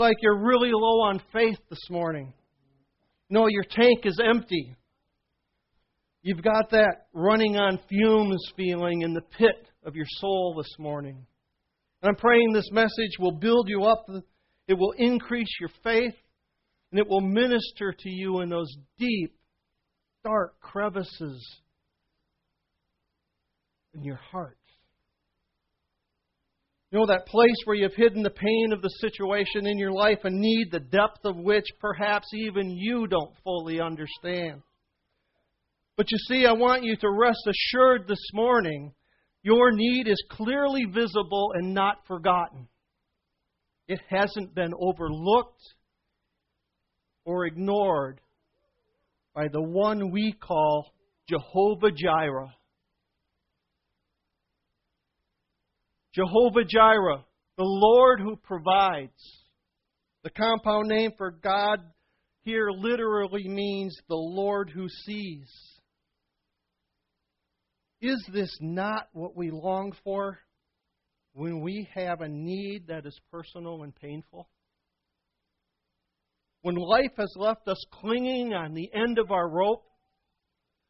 like you're really low on faith this morning. No, your tank is empty. You've got that running on fumes feeling in the pit of your soul this morning. And I'm praying this message will build you up, it will increase your faith, and it will minister to you in those deep, dark crevices in your heart. You know, that place where you've hidden the pain of the situation in your life, a need the depth of which perhaps even you don't fully understand. But you see, I want you to rest assured this morning your need is clearly visible and not forgotten. It hasn't been overlooked or ignored by the one we call Jehovah Jireh. Jehovah Jireh, the Lord who provides. The compound name for God here literally means the Lord who sees. Is this not what we long for when we have a need that is personal and painful? When life has left us clinging on the end of our rope,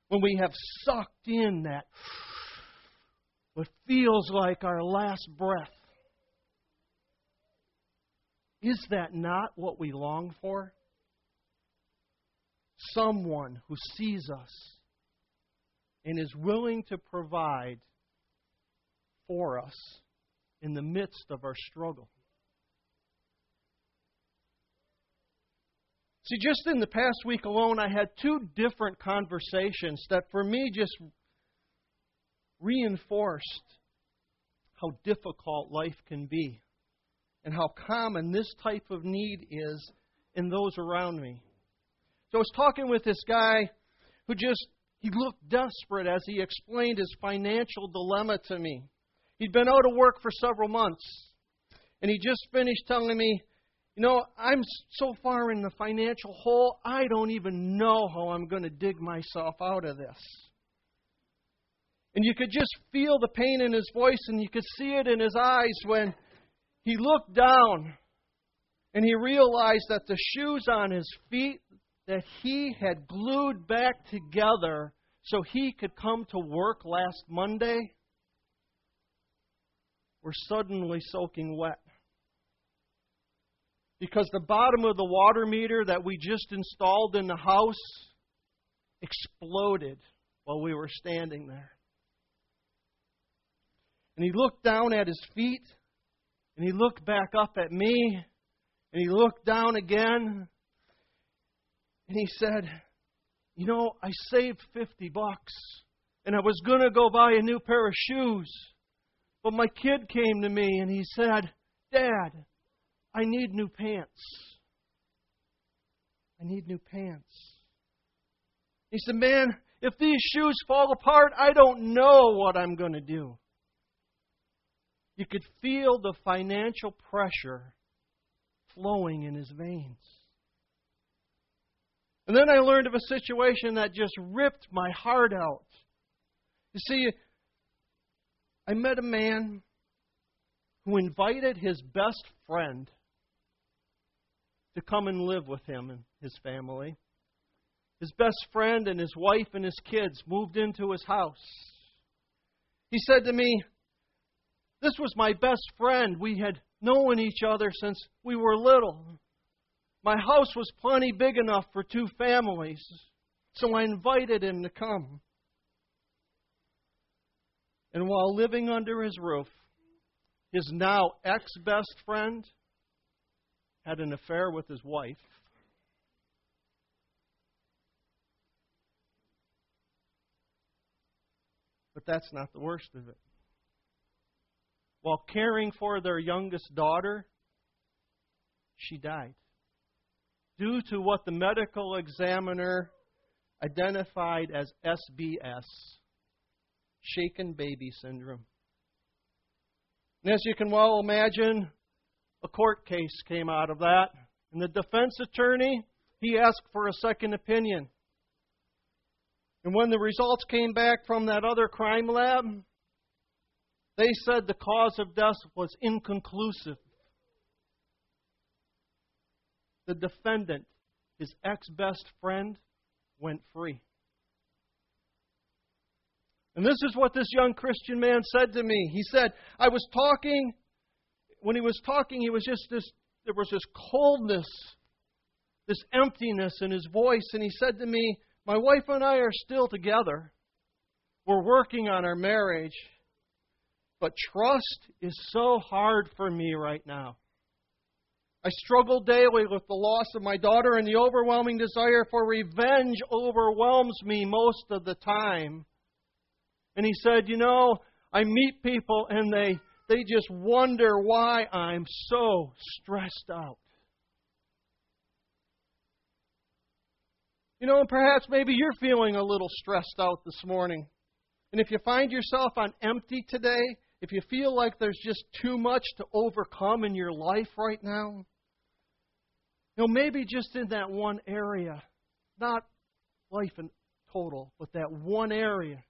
when we have sucked in that what feels like our last breath. Is that not what we long for? Someone who sees us and is willing to provide for us in the midst of our struggle. See, just in the past week alone, I had two different conversations that for me just reinforced how difficult life can be and how common this type of need is in those around me. So I was talking with this guy who just he looked desperate as he explained his financial dilemma to me. He'd been out of work for several months and he just finished telling me, you know, I'm so far in the financial hole, I don't even know how I'm going to dig myself out of this. And you could just feel the pain in his voice, and you could see it in his eyes when he looked down and he realized that the shoes on his feet that he had glued back together so he could come to work last Monday were suddenly soaking wet. Because the bottom of the water meter that we just installed in the house exploded while we were standing there. And he looked down at his feet, and he looked back up at me, and he looked down again, and he said, You know, I saved 50 bucks, and I was going to go buy a new pair of shoes. But my kid came to me and he said, Dad, I need new pants. I need new pants. He said, Man, if these shoes fall apart, I don't know what I'm going to do. You could feel the financial pressure flowing in his veins. And then I learned of a situation that just ripped my heart out. You see, I met a man who invited his best friend to come and live with him and his family. His best friend and his wife and his kids moved into his house. He said to me, this was my best friend. We had known each other since we were little. My house was plenty big enough for two families, so I invited him to come. And while living under his roof, his now ex best friend had an affair with his wife. But that's not the worst of it while caring for their youngest daughter, she died. Due to what the medical examiner identified as SBS, shaken baby syndrome. And as you can well imagine, a court case came out of that. And the defense attorney, he asked for a second opinion. And when the results came back from that other crime lab, they said the cause of death was inconclusive. the defendant, his ex best friend, went free. And this is what this young Christian man said to me. He said, I was talking, when he was talking, he was just this, there was this coldness, this emptiness in his voice. And he said to me, My wife and I are still together. We're working on our marriage. But trust is so hard for me right now. I struggle daily with the loss of my daughter, and the overwhelming desire for revenge overwhelms me most of the time. And he said, You know, I meet people and they, they just wonder why I'm so stressed out. You know, and perhaps maybe you're feeling a little stressed out this morning. And if you find yourself on empty today, if you feel like there's just too much to overcome in your life right now, you know, maybe just in that one area, not life in total, but that one area.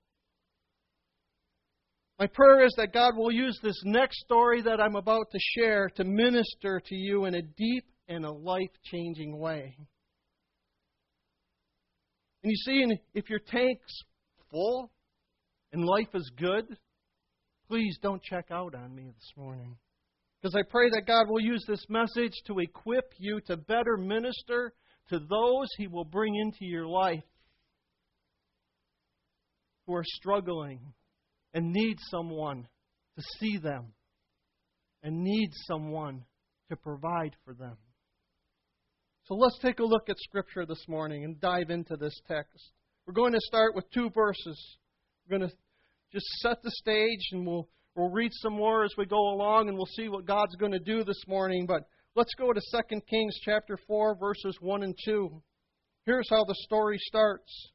My prayer is that God will use this next story that I'm about to share to minister to you in a deep and a life changing way. And you see, if your tank's full and life is good, please don't check out on me this morning. Because I pray that God will use this message to equip you to better minister to those He will bring into your life who are struggling and need someone to see them and need someone to provide for them. So let's take a look at Scripture this morning and dive into this text. We're going to start with two verses. We're going to just set the stage and we'll, we'll read some more as we go along and we'll see what God's going to do this morning. But let's go to 2 Kings chapter 4, verses 1 and 2. Here's how the story starts.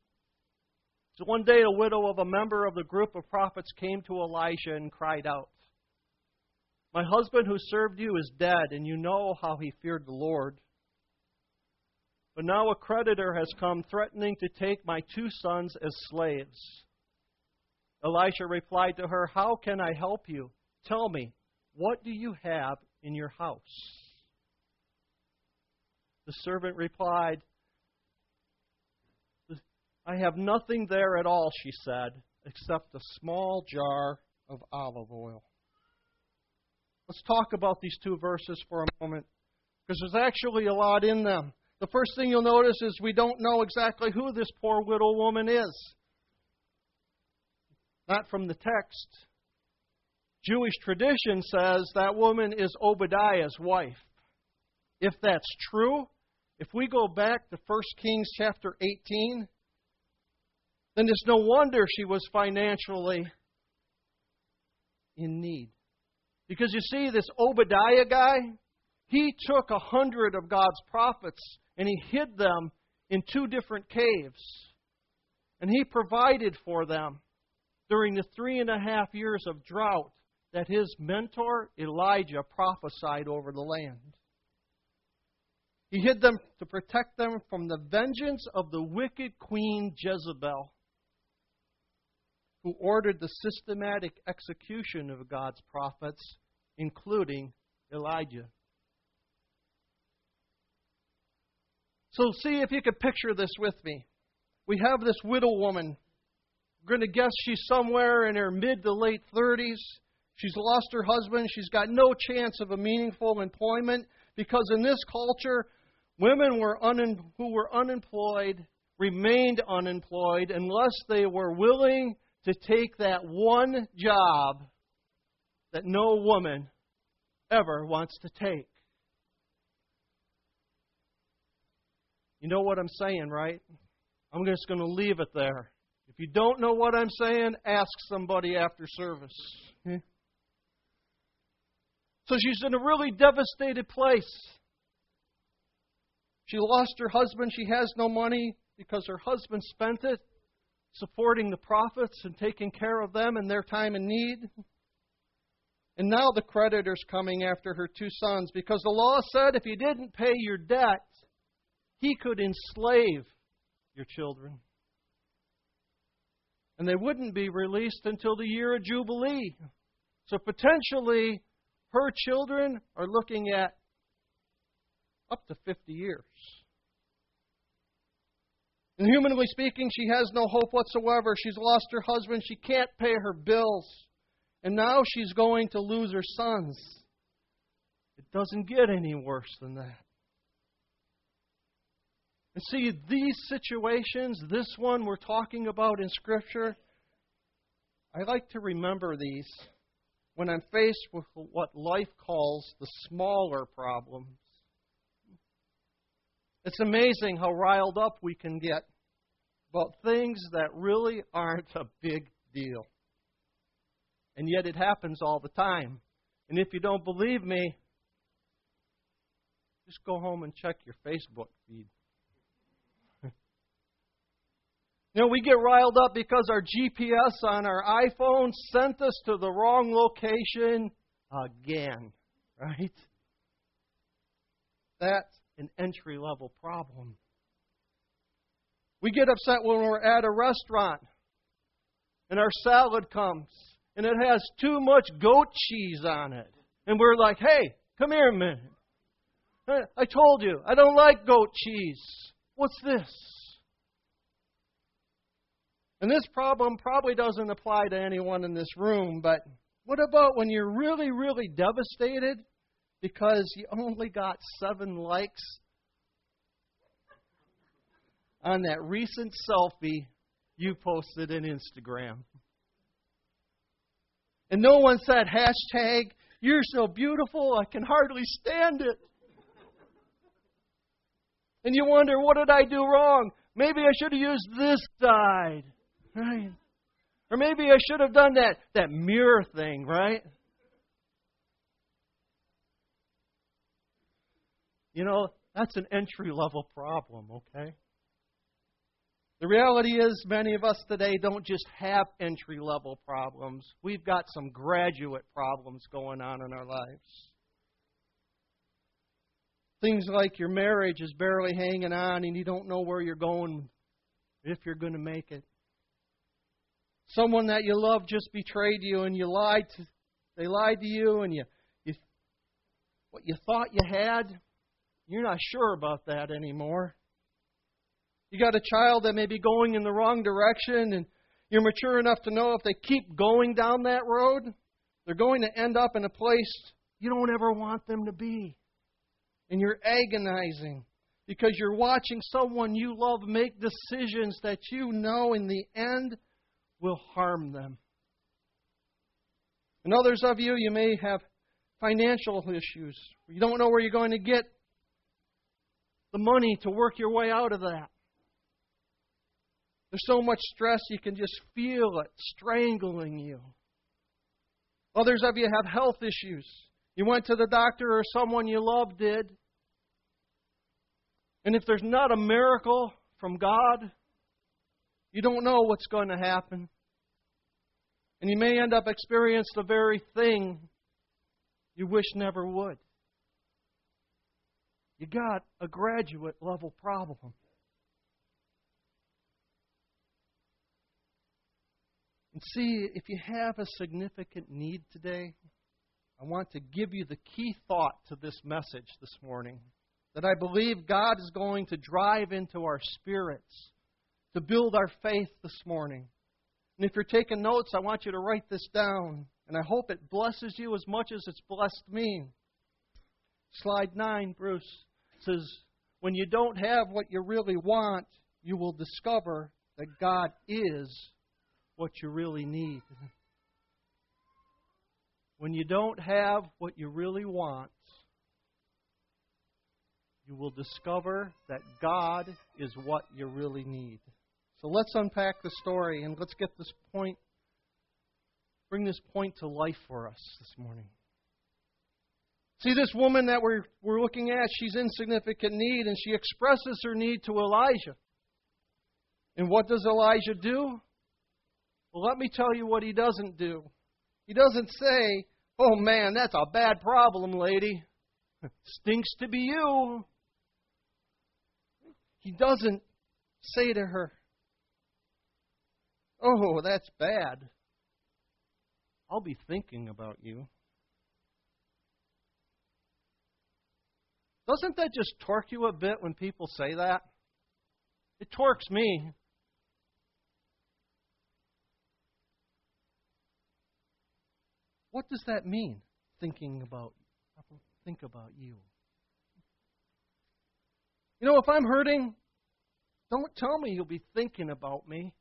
So one day, a widow of a member of the group of prophets came to Elijah and cried out, My husband who served you is dead, and you know how he feared the Lord. But now a creditor has come threatening to take my two sons as slaves. Elisha replied to her, How can I help you? Tell me, what do you have in your house? The servant replied, I have nothing there at all, she said, except a small jar of olive oil. Let's talk about these two verses for a moment, because there's actually a lot in them. The first thing you'll notice is we don't know exactly who this poor widow woman is. Not from the text. Jewish tradition says that woman is Obadiah's wife. If that's true, if we go back to 1 Kings chapter 18, then it's no wonder she was financially in need. Because you see, this Obadiah guy, he took a hundred of God's prophets and he hid them in two different caves. And he provided for them during the three and a half years of drought that his mentor Elijah prophesied over the land. He hid them to protect them from the vengeance of the wicked queen Jezebel who ordered the systematic execution of God's prophets, including Elijah. So, see if you could picture this with me. We have this widow woman. Going to guess she's somewhere in her mid to late 30s. She's lost her husband. She's got no chance of a meaningful employment because in this culture, women were un- who were unemployed remained unemployed unless they were willing to take that one job that no woman ever wants to take. You know what I'm saying, right? I'm just going to leave it there. If you don't know what I'm saying, ask somebody after service. So she's in a really devastated place. She lost her husband. She has no money because her husband spent it supporting the prophets and taking care of them in their time of need. And now the creditor's coming after her two sons because the law said if you didn't pay your debt, he could enslave your children. And they wouldn't be released until the year of Jubilee. So potentially, her children are looking at up to 50 years. And humanly speaking, she has no hope whatsoever. She's lost her husband. She can't pay her bills. And now she's going to lose her sons. It doesn't get any worse than that. And see, these situations, this one we're talking about in Scripture, I like to remember these when I'm faced with what life calls the smaller problems. It's amazing how riled up we can get about things that really aren't a big deal. And yet it happens all the time. And if you don't believe me, just go home and check your Facebook feed. You know, we get riled up because our GPS on our iPhone sent us to the wrong location again, right? That's an entry level problem. We get upset when we're at a restaurant and our salad comes and it has too much goat cheese on it. And we're like, hey, come here a minute. I told you, I don't like goat cheese. What's this? And this problem probably doesn't apply to anyone in this room, but what about when you're really, really devastated because you only got seven likes on that recent selfie you posted in Instagram? And no one said hashtag, you're so beautiful, I can hardly stand it. And you wonder, what did I do wrong? Maybe I should have used this side. Right? Or maybe I should have done that, that mirror thing, right? You know, that's an entry level problem, okay? The reality is, many of us today don't just have entry level problems. We've got some graduate problems going on in our lives. Things like your marriage is barely hanging on and you don't know where you're going, if you're going to make it. Someone that you love just betrayed you and you lied to, they lied to you and you, you what you thought you had, you're not sure about that anymore. You got a child that may be going in the wrong direction and you're mature enough to know if they keep going down that road, they're going to end up in a place you don't ever want them to be. And you're agonizing because you're watching someone you love make decisions that you know in the end will harm them. And others of you, you may have financial issues. You don't know where you're going to get the money to work your way out of that. There's so much stress you can just feel it strangling you. Others of you have health issues. You went to the doctor or someone you love did. And if there's not a miracle from God, you don't know what's going to happen. And you may end up experiencing the very thing you wish never would. You got a graduate level problem. And see, if you have a significant need today, I want to give you the key thought to this message this morning that I believe God is going to drive into our spirits to build our faith this morning. And if you're taking notes, I want you to write this down. And I hope it blesses you as much as it's blessed me. Slide 9, Bruce, says, When you don't have what you really want, you will discover that God is what you really need. When you don't have what you really want, you will discover that God is what you really need. So let's unpack the story and let's get this point, bring this point to life for us this morning. See, this woman that we're, we're looking at, she's in significant need, and she expresses her need to Elijah. And what does Elijah do? Well, let me tell you what he doesn't do. He doesn't say, Oh man, that's a bad problem, lady. Stinks to be you. He doesn't say to her, Oh, that's bad. I'll be thinking about you. Doesn't that just torque you a bit when people say that? It torques me. What does that mean? Thinking about think about you. You know, if I'm hurting, don't tell me you'll be thinking about me.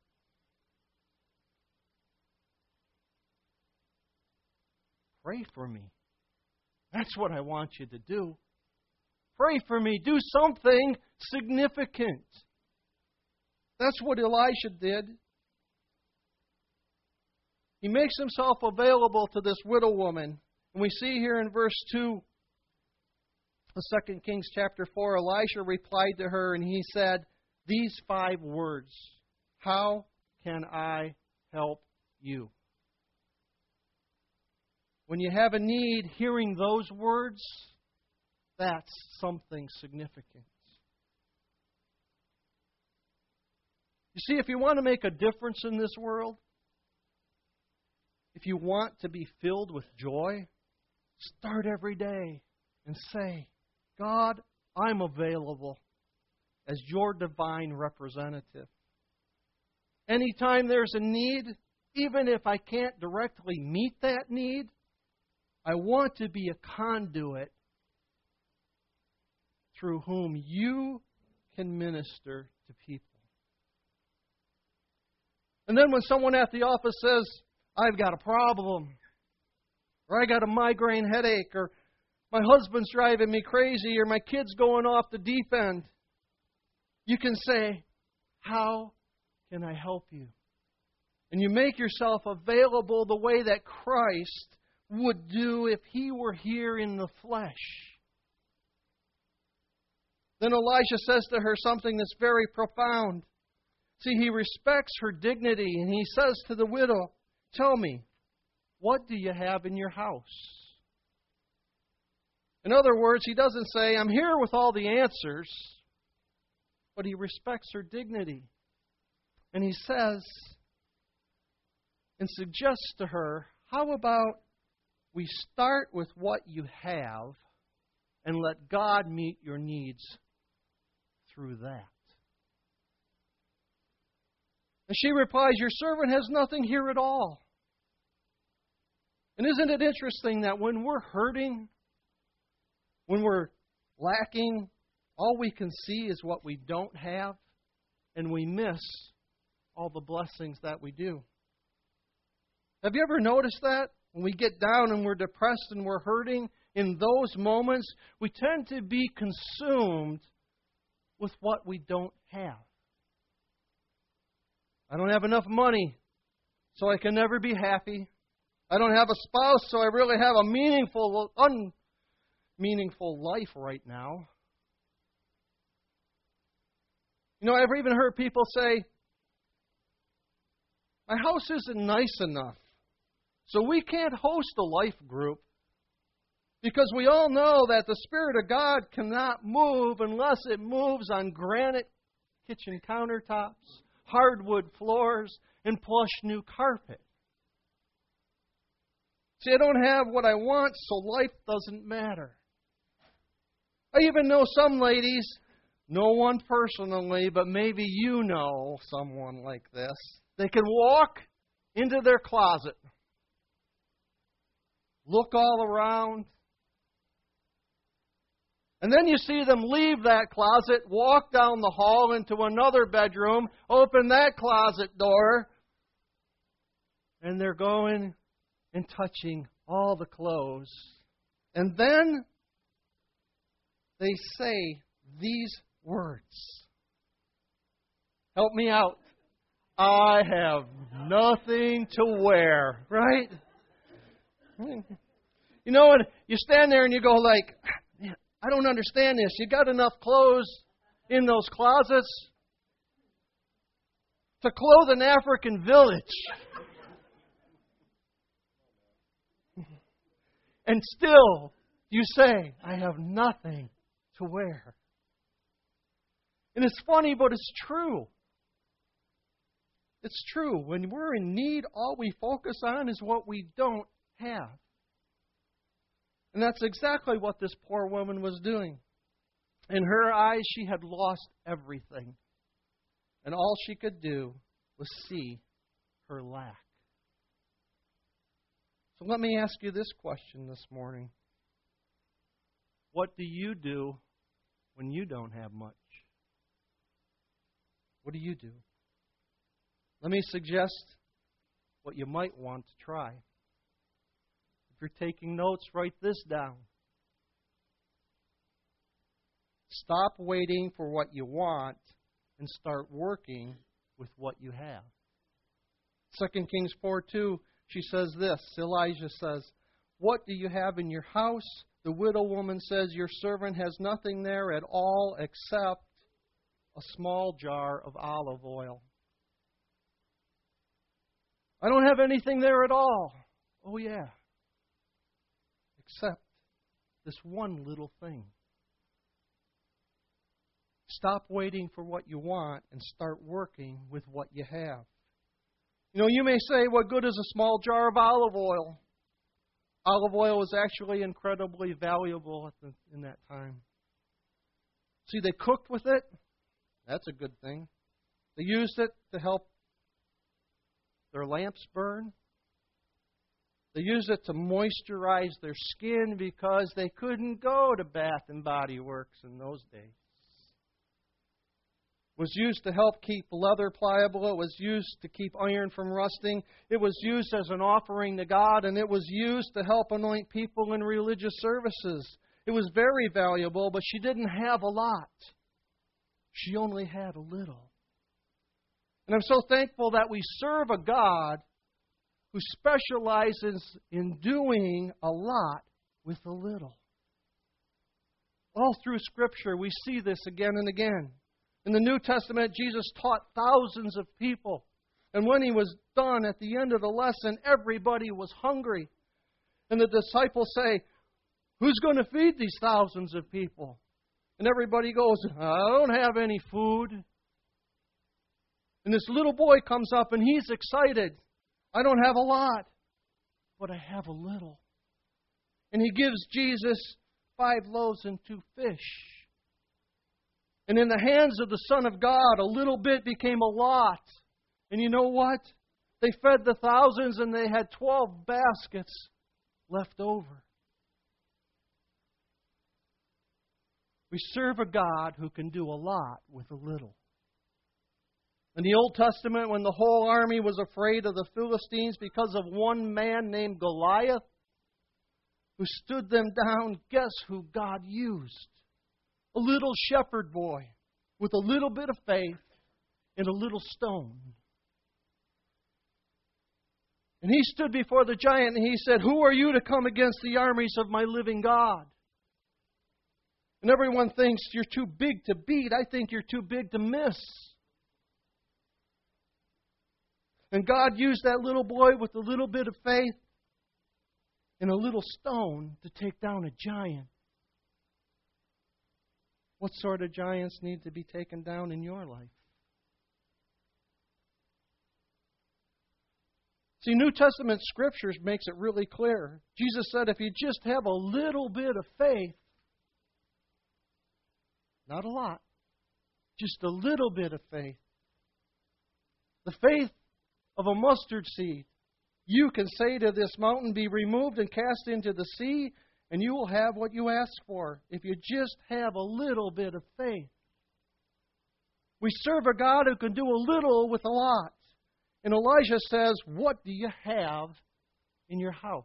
Pray for me. That's what I want you to do. Pray for me. Do something significant. That's what Elisha did. He makes himself available to this widow woman. And we see here in verse 2 of 2 Kings chapter 4, Elisha replied to her and he said these five words How can I help you? When you have a need, hearing those words, that's something significant. You see, if you want to make a difference in this world, if you want to be filled with joy, start every day and say, God, I'm available as your divine representative. Anytime there's a need, even if I can't directly meet that need, I want to be a conduit through whom you can minister to people. And then when someone at the office says, I've got a problem, or I got a migraine headache, or my husband's driving me crazy, or my kid's going off the deep end, you can say, How can I help you? And you make yourself available the way that Christ would do if he were here in the flesh. Then Elisha says to her something that's very profound. See, he respects her dignity and he says to the widow, Tell me, what do you have in your house? In other words, he doesn't say, I'm here with all the answers, but he respects her dignity. And he says and suggests to her, How about we start with what you have and let God meet your needs through that. And she replies, Your servant has nothing here at all. And isn't it interesting that when we're hurting, when we're lacking, all we can see is what we don't have, and we miss all the blessings that we do. Have you ever noticed that? When we get down and we're depressed and we're hurting, in those moments, we tend to be consumed with what we don't have. I don't have enough money, so I can never be happy. I don't have a spouse, so I really have a meaningful, unmeaningful life right now. You know, I've even heard people say, My house isn't nice enough. So we can't host a life group because we all know that the Spirit of God cannot move unless it moves on granite kitchen countertops, hardwood floors, and plush new carpet. See, I don't have what I want, so life doesn't matter. I even know some ladies, no one personally, but maybe you know someone like this. They can walk into their closet look all around. And then you see them leave that closet, walk down the hall into another bedroom, open that closet door, and they're going and touching all the clothes. And then they say these words Help me out. I have nothing to wear, right? You know, and you stand there and you go like, I don't understand this. You got enough clothes in those closets to clothe an African village. and still you say, I have nothing to wear. And it's funny, but it's true. It's true. When we're in need, all we focus on is what we don't have. And that's exactly what this poor woman was doing. In her eyes, she had lost everything. And all she could do was see her lack. So let me ask you this question this morning What do you do when you don't have much? What do you do? Let me suggest what you might want to try. If you're taking notes, write this down. Stop waiting for what you want and start working with what you have. 2 Kings 4 2, she says this Elijah says, What do you have in your house? The widow woman says, Your servant has nothing there at all except a small jar of olive oil. I don't have anything there at all. Oh, yeah. Except this one little thing. Stop waiting for what you want and start working with what you have. You know, you may say, what good is a small jar of olive oil? Olive oil was actually incredibly valuable in that time. See, they cooked with it. That's a good thing. They used it to help their lamps burn. They used it to moisturize their skin because they couldn't go to Bath and Body Works in those days It was used to help keep leather pliable. It was used to keep iron from rusting. It was used as an offering to God, and it was used to help anoint people in religious services. It was very valuable, but she didn't have a lot. She only had a little. And I'm so thankful that we serve a God who specializes in doing a lot with a little. All through Scripture, we see this again and again. In the New Testament, Jesus taught thousands of people. And when he was done at the end of the lesson, everybody was hungry. And the disciples say, Who's going to feed these thousands of people? And everybody goes, I don't have any food. And this little boy comes up and he's excited. I don't have a lot, but I have a little. And he gives Jesus five loaves and two fish. And in the hands of the Son of God, a little bit became a lot. And you know what? They fed the thousands and they had 12 baskets left over. We serve a God who can do a lot with a little. In the Old Testament, when the whole army was afraid of the Philistines because of one man named Goliath who stood them down, guess who God used? a little shepherd boy with a little bit of faith and a little stone. And he stood before the giant and he said, Who are you to come against the armies of my living God? And everyone thinks you're too big to beat. I think you're too big to miss. And God used that little boy with a little bit of faith and a little stone to take down a giant. What sort of giants need to be taken down in your life? See, New Testament scriptures makes it really clear. Jesus said if you just have a little bit of faith, not a lot, just a little bit of faith, the faith of a mustard seed, you can say to this mountain, Be removed and cast into the sea, and you will have what you ask for if you just have a little bit of faith. We serve a God who can do a little with a lot. And Elijah says, What do you have in your house?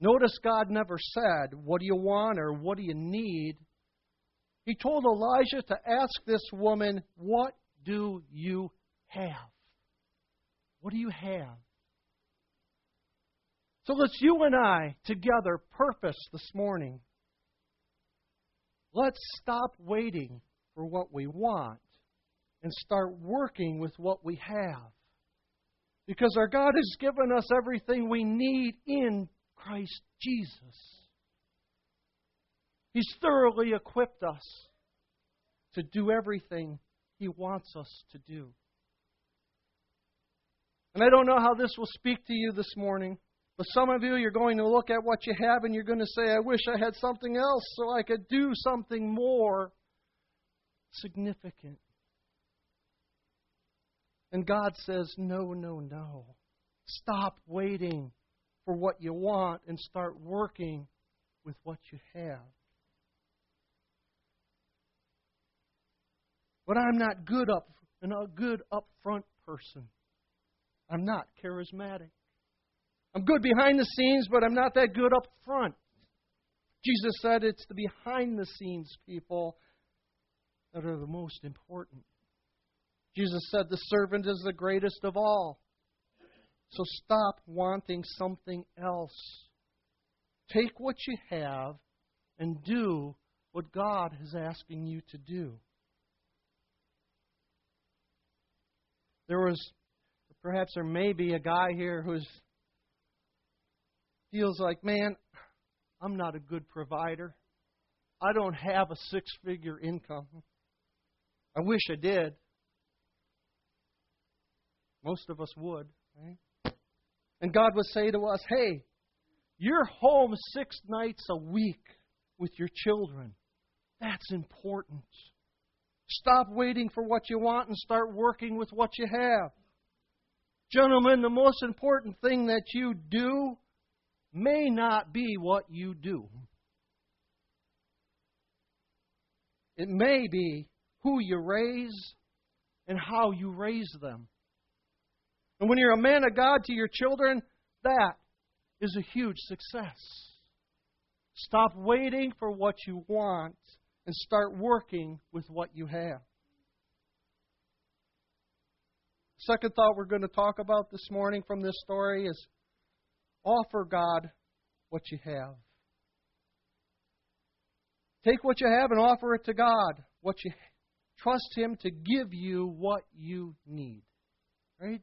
Notice God never said, What do you want or what do you need? He told Elijah to ask this woman, What do you have? What do you have? So let's you and I together purpose this morning. Let's stop waiting for what we want and start working with what we have. Because our God has given us everything we need in Christ Jesus. He's thoroughly equipped us to do everything He wants us to do. And I don't know how this will speak to you this morning. But some of you, you're going to look at what you have and you're going to say, I wish I had something else so I could do something more significant. And God says, No, no, no. Stop waiting for what you want and start working with what you have. But I'm not good up and a good upfront person. I'm not charismatic. I'm good behind the scenes, but I'm not that good up front. Jesus said it's the behind the scenes people that are the most important. Jesus said the servant is the greatest of all. So stop wanting something else. Take what you have and do what God is asking you to do. There was, perhaps there may be a guy here who feels like, man, I'm not a good provider. I don't have a six figure income. I wish I did. Most of us would, right? And God would say to us, hey, you're home six nights a week with your children. That's important. Stop waiting for what you want and start working with what you have. Gentlemen, the most important thing that you do may not be what you do. It may be who you raise and how you raise them. And when you're a man of God to your children, that is a huge success. Stop waiting for what you want and start working with what you have. Second thought we're going to talk about this morning from this story is offer God what you have. Take what you have and offer it to God. What you trust Him to give you what you need. Right?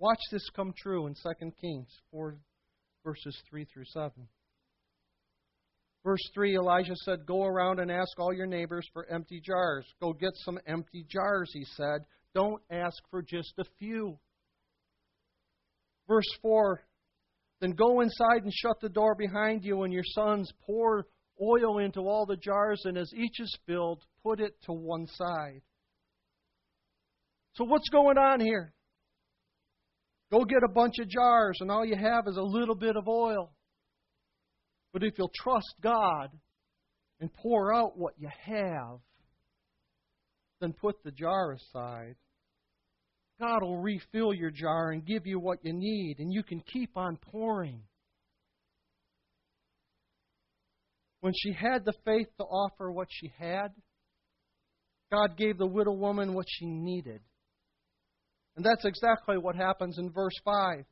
Watch this come true in 2 Kings 4 verses 3 through 7. Verse 3 Elijah said, Go around and ask all your neighbors for empty jars. Go get some empty jars, he said. Don't ask for just a few. Verse 4 Then go inside and shut the door behind you, and your sons pour oil into all the jars, and as each is filled, put it to one side. So, what's going on here? Go get a bunch of jars, and all you have is a little bit of oil. But if you'll trust God and pour out what you have, then put the jar aside. God will refill your jar and give you what you need, and you can keep on pouring. When she had the faith to offer what she had, God gave the widow woman what she needed. And that's exactly what happens in verse 5.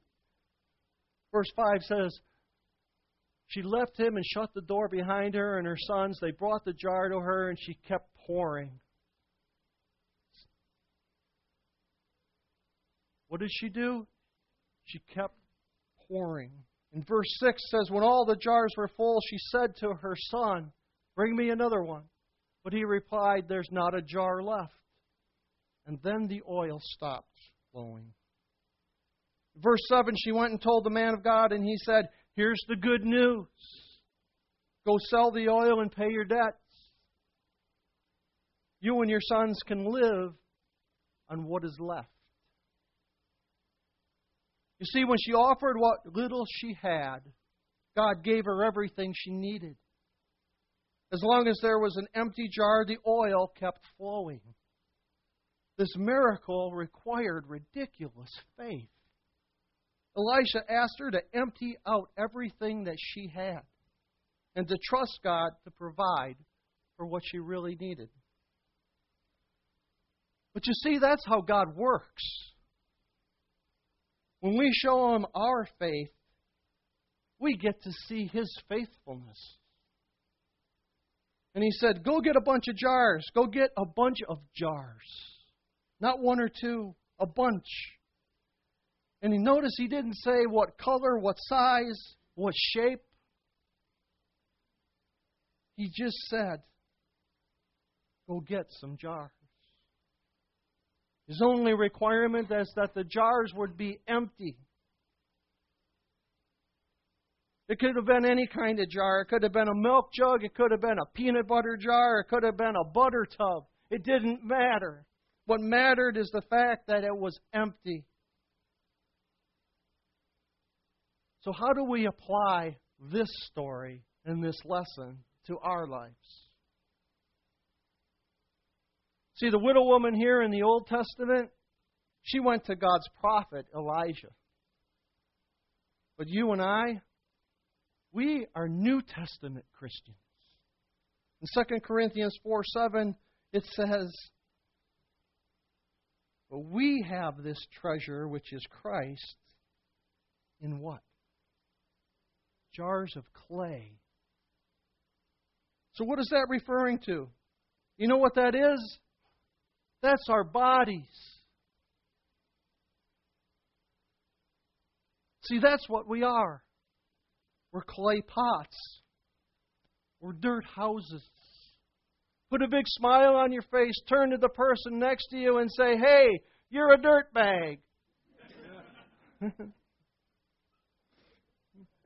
Verse 5 says, she left him and shut the door behind her and her sons. They brought the jar to her, and she kept pouring. What did she do? She kept pouring. And verse 6 says, When all the jars were full, she said to her son, Bring me another one. But he replied, There's not a jar left. And then the oil stopped flowing. Verse 7 She went and told the man of God, and he said, Here's the good news go sell the oil and pay your debts. You and your sons can live on what is left. You see, when she offered what little she had, God gave her everything she needed. As long as there was an empty jar, the oil kept flowing. This miracle required ridiculous faith. Elisha asked her to empty out everything that she had and to trust God to provide for what she really needed. But you see, that's how God works. When we show Him our faith, we get to see His faithfulness. And He said, Go get a bunch of jars. Go get a bunch of jars. Not one or two, a bunch. And you notice he didn't say what color, what size, what shape. He just said, Go get some jars. His only requirement is that the jars would be empty. It could have been any kind of jar. It could have been a milk jug. It could have been a peanut butter jar. It could have been a butter tub. It didn't matter. What mattered is the fact that it was empty. So, how do we apply this story and this lesson to our lives? See, the widow woman here in the Old Testament, she went to God's prophet, Elijah. But you and I, we are New Testament Christians. In 2 Corinthians 4 7, it says, But we have this treasure, which is Christ, in what? Jars of clay. So, what is that referring to? You know what that is? That's our bodies. See, that's what we are. We're clay pots. We're dirt houses. Put a big smile on your face, turn to the person next to you, and say, Hey, you're a dirt bag.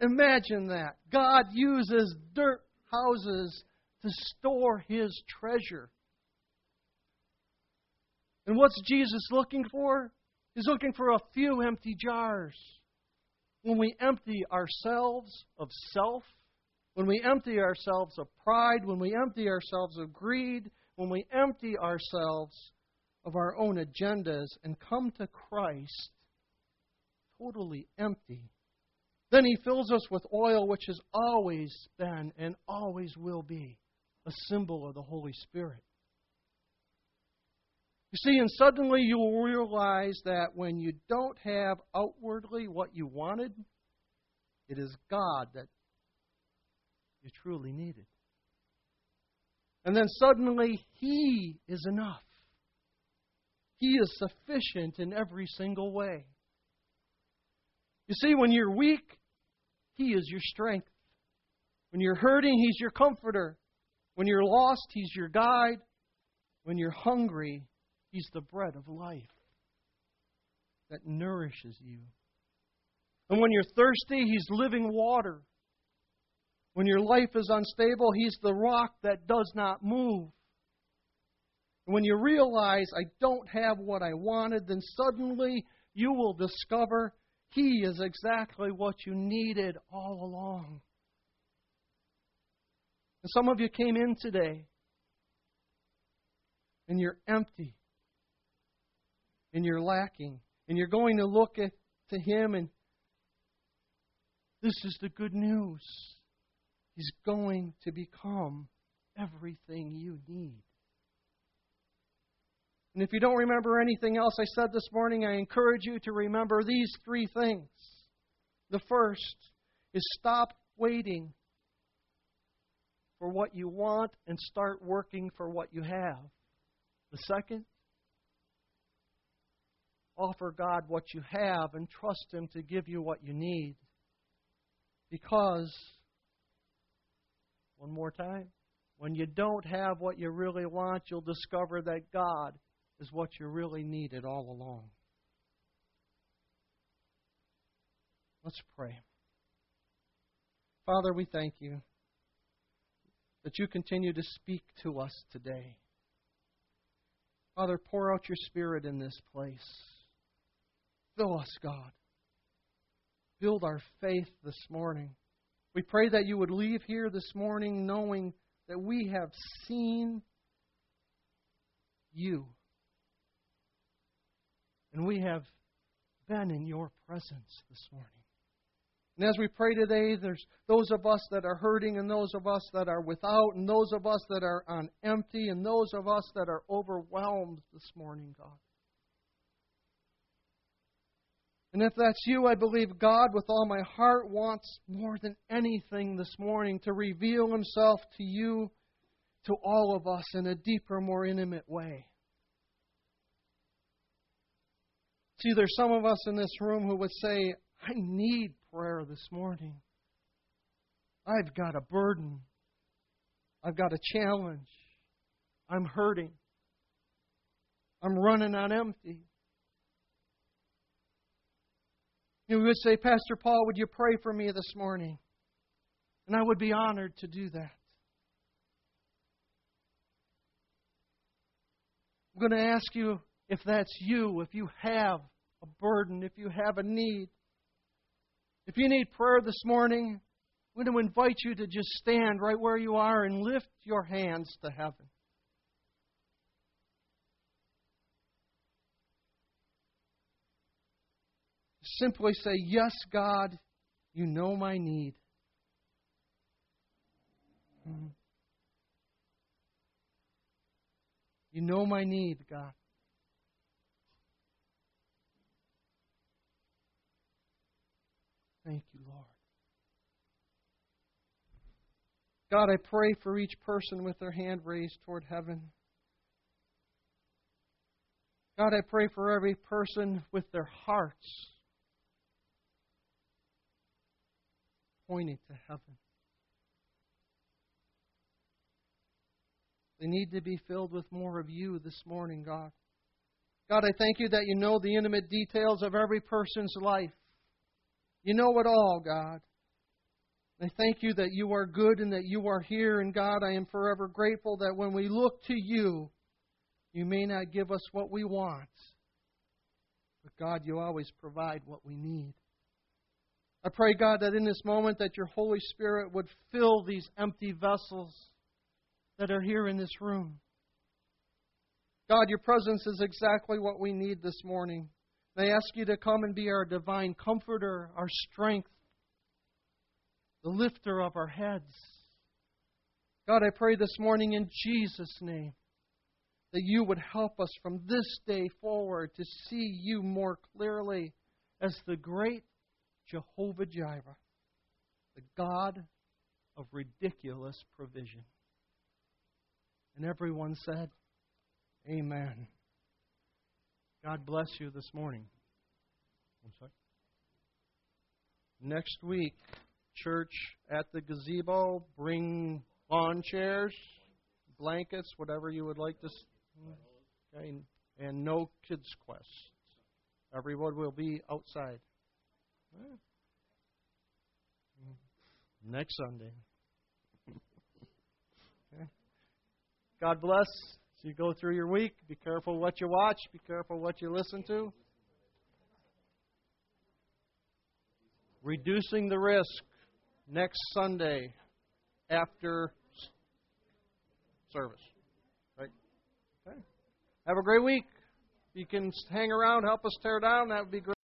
Imagine that. God uses dirt houses to store his treasure. And what's Jesus looking for? He's looking for a few empty jars. When we empty ourselves of self, when we empty ourselves of pride, when we empty ourselves of greed, when we empty ourselves of our own agendas and come to Christ totally empty, then He fills us with oil, which has always been and always will be a symbol of the Holy Spirit. You see, and suddenly you will realize that when you don't have outwardly what you wanted, it is God that you truly needed. And then suddenly, He is enough. He is sufficient in every single way. You see, when you're weak, He is your strength. When you're hurting, He's your comforter. When you're lost, He's your guide. When you're hungry, He's the bread of life that nourishes you. And when you're thirsty, He's living water. When your life is unstable, He's the rock that does not move. And when you realize, I don't have what I wanted, then suddenly you will discover He is exactly what you needed all along. And some of you came in today and you're empty and you're lacking. And you're going to look at, to Him, and this is the good news. He's going to become everything you need. And if you don't remember anything else I said this morning, I encourage you to remember these three things. The first is stop waiting for what you want and start working for what you have. The second offer God what you have and trust Him to give you what you need. Because, one more time, when you don't have what you really want, you'll discover that God is what you really needed all along. Let's pray. Father, we thank you that you continue to speak to us today. Father, pour out your Spirit in this place. Fill us, God. Build our faith this morning. We pray that you would leave here this morning knowing that we have seen you. And we have been in your presence this morning. And as we pray today, there's those of us that are hurting, and those of us that are without, and those of us that are on empty, and those of us that are overwhelmed this morning, God. And if that's you, I believe God, with all my heart, wants more than anything this morning to reveal Himself to you, to all of us, in a deeper, more intimate way. See, there's some of us in this room who would say, I need prayer this morning. I've got a burden. I've got a challenge. I'm hurting. I'm running on empty. You would say, Pastor Paul, would you pray for me this morning? And I would be honored to do that. I'm going to ask you if that's you, if you have a burden, if you have a need. If you need prayer this morning, I'm going to invite you to just stand right where you are and lift your hands to heaven. Simply say, Yes, God, you know my need. You know my need, God. Thank you, Lord. God, I pray for each person with their hand raised toward heaven. God, I pray for every person with their hearts pointing to heaven. They need to be filled with more of you this morning, God. God, I thank you that you know the intimate details of every person's life. You know it all, God. I thank you that you are good and that you are here. And God, I am forever grateful that when we look to you, you may not give us what we want, but God, you always provide what we need. I pray, God, that in this moment that your Holy Spirit would fill these empty vessels that are here in this room. God, your presence is exactly what we need this morning. I ask you to come and be our divine comforter, our strength, the lifter of our heads. God, I pray this morning in Jesus' name that you would help us from this day forward to see you more clearly as the great Jehovah Jireh, the God of ridiculous provision. And everyone said, Amen. God bless you this morning. Next week, church at the gazebo, bring lawn chairs, blankets, whatever you would like to. Okay, hmm, and no kids' quests. Everyone will be outside. Next Sunday. God bless. As you go through your week, be careful what you watch, be careful what you listen to. Reducing the risk next Sunday after service. Right? Okay. Have a great week. You can hang around, help us tear down. That would be great.